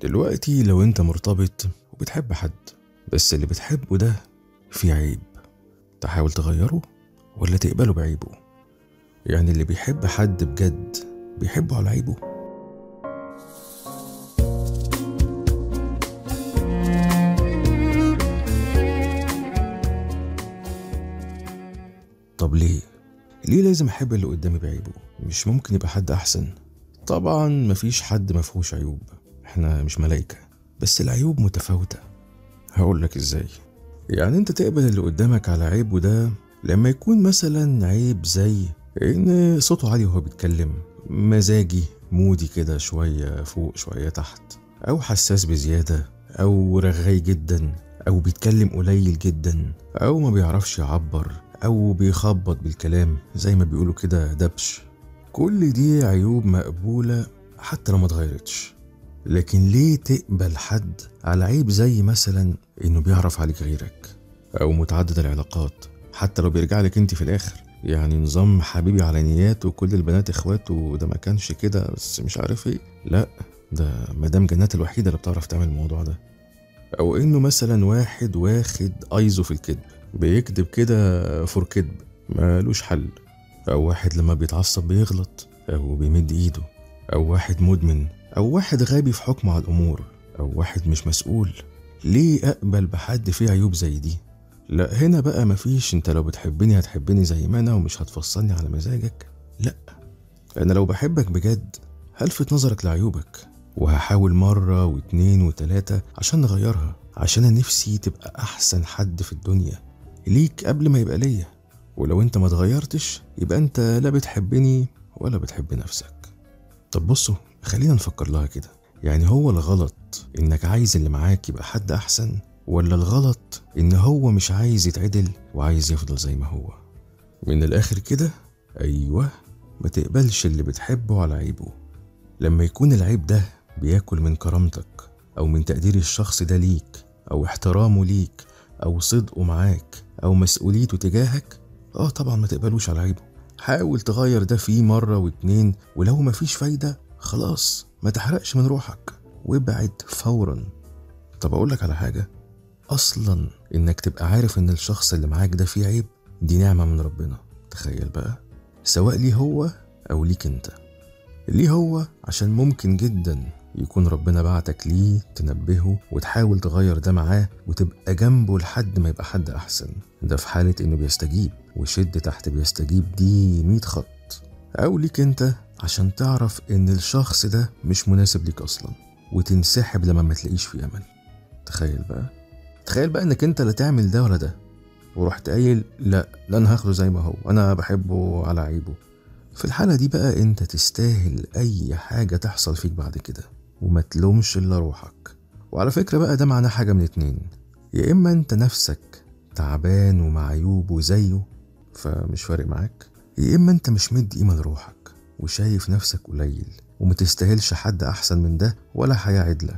دلوقتي لو انت مرتبط وبتحب حد بس اللي بتحبه ده فيه عيب تحاول تغيره ولا تقبله بعيبه يعني اللي بيحب حد بجد بيحبه على عيبه طب ليه؟ ليه لازم أحب اللي قدامي بعيبه؟ مش ممكن يبقى حد أحسن؟ طبعا مفيش حد مفهوش عيوب إحنا مش ملايكة بس العيوب متفاوتة. هقولك إزاي. يعني انت تقبل اللي قدامك على عيبه ده لما يكون مثلا عيب زي ان صوته عالي وهو بيتكلم مزاجي مودي كده شوية فوق شوية تحت أو حساس بزيادة أو رغاي جدا أو بيتكلم قليل جدا أو ما بيعرفش يعبر أو بيخبط بالكلام زي ما بيقولوا كده دبش. كل دي عيوب مقبولة حتى لو ما اتغيرتش. لكن ليه تقبل حد على عيب زي مثلا إنه بيعرف عليك غيرك أو متعدد العلاقات حتى لو بيرجع لك أنت في الآخر؟ يعني نظام حبيبي على نيات وكل البنات إخواته ده ما كانش كده بس مش عارف إيه. لا ده مدام جنات الوحيدة اللي بتعرف تعمل الموضوع ده. أو إنه مثلا واحد واخد آيزو في الكذب بيكذب كده فور كذب مالوش حل. أو واحد لما بيتعصب بيغلط أو بيمد إيده. أو واحد مدمن أو واحد غبي في حكمه على الأمور أو واحد مش مسؤول ليه أقبل بحد فيه عيوب زي دي؟ لا هنا بقى مفيش أنت لو بتحبني هتحبني زي ما أنا ومش هتفصلني على مزاجك. لا أنا لو بحبك بجد هلفت نظرك لعيوبك وهحاول مرة واتنين وتلاتة عشان نغيرها عشان أنا نفسي تبقى أحسن حد في الدنيا ليك قبل ما يبقى ليا. ولو أنت ما اتغيرتش يبقى أنت لا بتحبني ولا بتحب نفسك. طب بصوا خلينا نفكر لها كده. يعني هو الغلط إنك عايز اللي معاك يبقى حد أحسن ولا الغلط إن هو مش عايز يتعدل وعايز يفضل زي ما هو؟ من الآخر كده أيوه ما تقبلش اللي بتحبه على عيبه. لما يكون العيب ده بياكل من كرامتك أو من تقدير الشخص ده ليك أو احترامه ليك أو صدقه معاك أو مسؤوليته تجاهك آه طبعا ما تقبلوش على عيبه. حاول تغير ده فيه مرة واتنين ولو مفيش فايدة خلاص ما تحرقش من روحك. وابعد فورا. طب اقولك على حاجة. أصلا إنك تبقى عارف إن الشخص اللي معاك ده فيه عيب دي نعمة من ربنا. تخيل بقى. سواء ليه هو أو ليك أنت. ليه هو؟ عشان ممكن جدا يكون ربنا بعتك ليه تنبهه وتحاول تغير ده معاه وتبقى جنبه لحد ما يبقى حد أحسن. ده في حالة إنه بيستجيب وشد تحت بيستجيب دي مية خط. أو ليك أنت. عشان تعرف إن الشخص ده مش مناسب ليك أصلا وتنسحب لما ما تلاقيش فيه أمل تخيل بقى. تخيل بقى إنك أنت لا تعمل ده ولا ده ورحت قايل لا لا أنا هاخده زي ما هو أنا بحبه على عيبه. في الحالة دي بقى أنت تستاهل أي حاجة تحصل فيك بعد كده وما تلومش إلا روحك. وعلى فكرة بقى ده معناه حاجة من اتنين. يا إما أنت نفسك تعبان ومعيوب وزيه فمش فارق معاك يا إما أنت مش مدي قيمة لروحك. وشايف نفسك قليل ومتستاهلش حد أحسن من ده ولا حياة عدلة.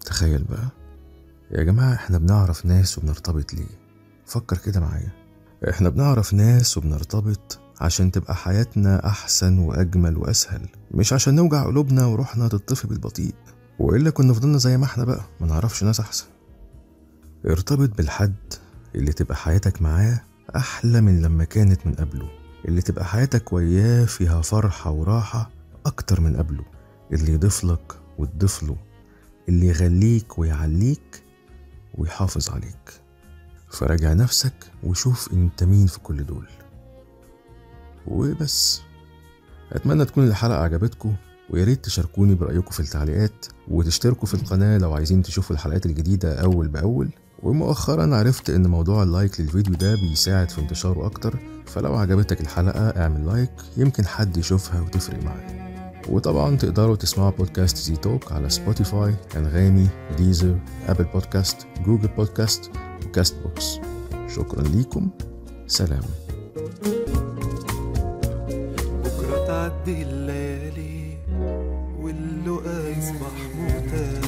تخيل بقى. يا جماعة إحنا بنعرف ناس وبنرتبط ليه؟ فكر كده معايا. إحنا بنعرف ناس وبنرتبط عشان تبقى حياتنا أحسن وأجمل وأسهل مش عشان نوجع قلوبنا وروحنا تطفي بالبطيء. وإلا كنا فضلنا زي ما إحنا بقى ما نعرفش ناس أحسن. ارتبط بالحد اللي تبقى حياتك معاه أحلى من لما كانت من قبله. اللي تبقى حياتك وياه فيها فرحة وراحة أكتر من قبله. اللي يضيف لك وتضيف له. اللي يغليك ويعليك ويحافظ عليك. فراجع نفسك وشوف أنت مين في كل دول. وبس. أتمنى تكون الحلقة عجبتكم ويا ريت تشاركوني برأيكم في التعليقات وتشتركوا في القناة لو عايزين تشوفوا الحلقات الجديدة أول بأول. ومؤخرا عرفت إن موضوع ال like للفيديو ده بيساعد في انتشاره أكتر. فلو عجبتك الحلقة اعمل like يمكن حد يشوفها وتفرق معاه. وطبعا تقدروا تسمعوا بودكاست زي توك على Spotify انغامي Deezer Apple Podcast Google Podcast و Castbox شكرا ليكم. سلام. بكرة تعدي الليالي واللقا يصبح موتى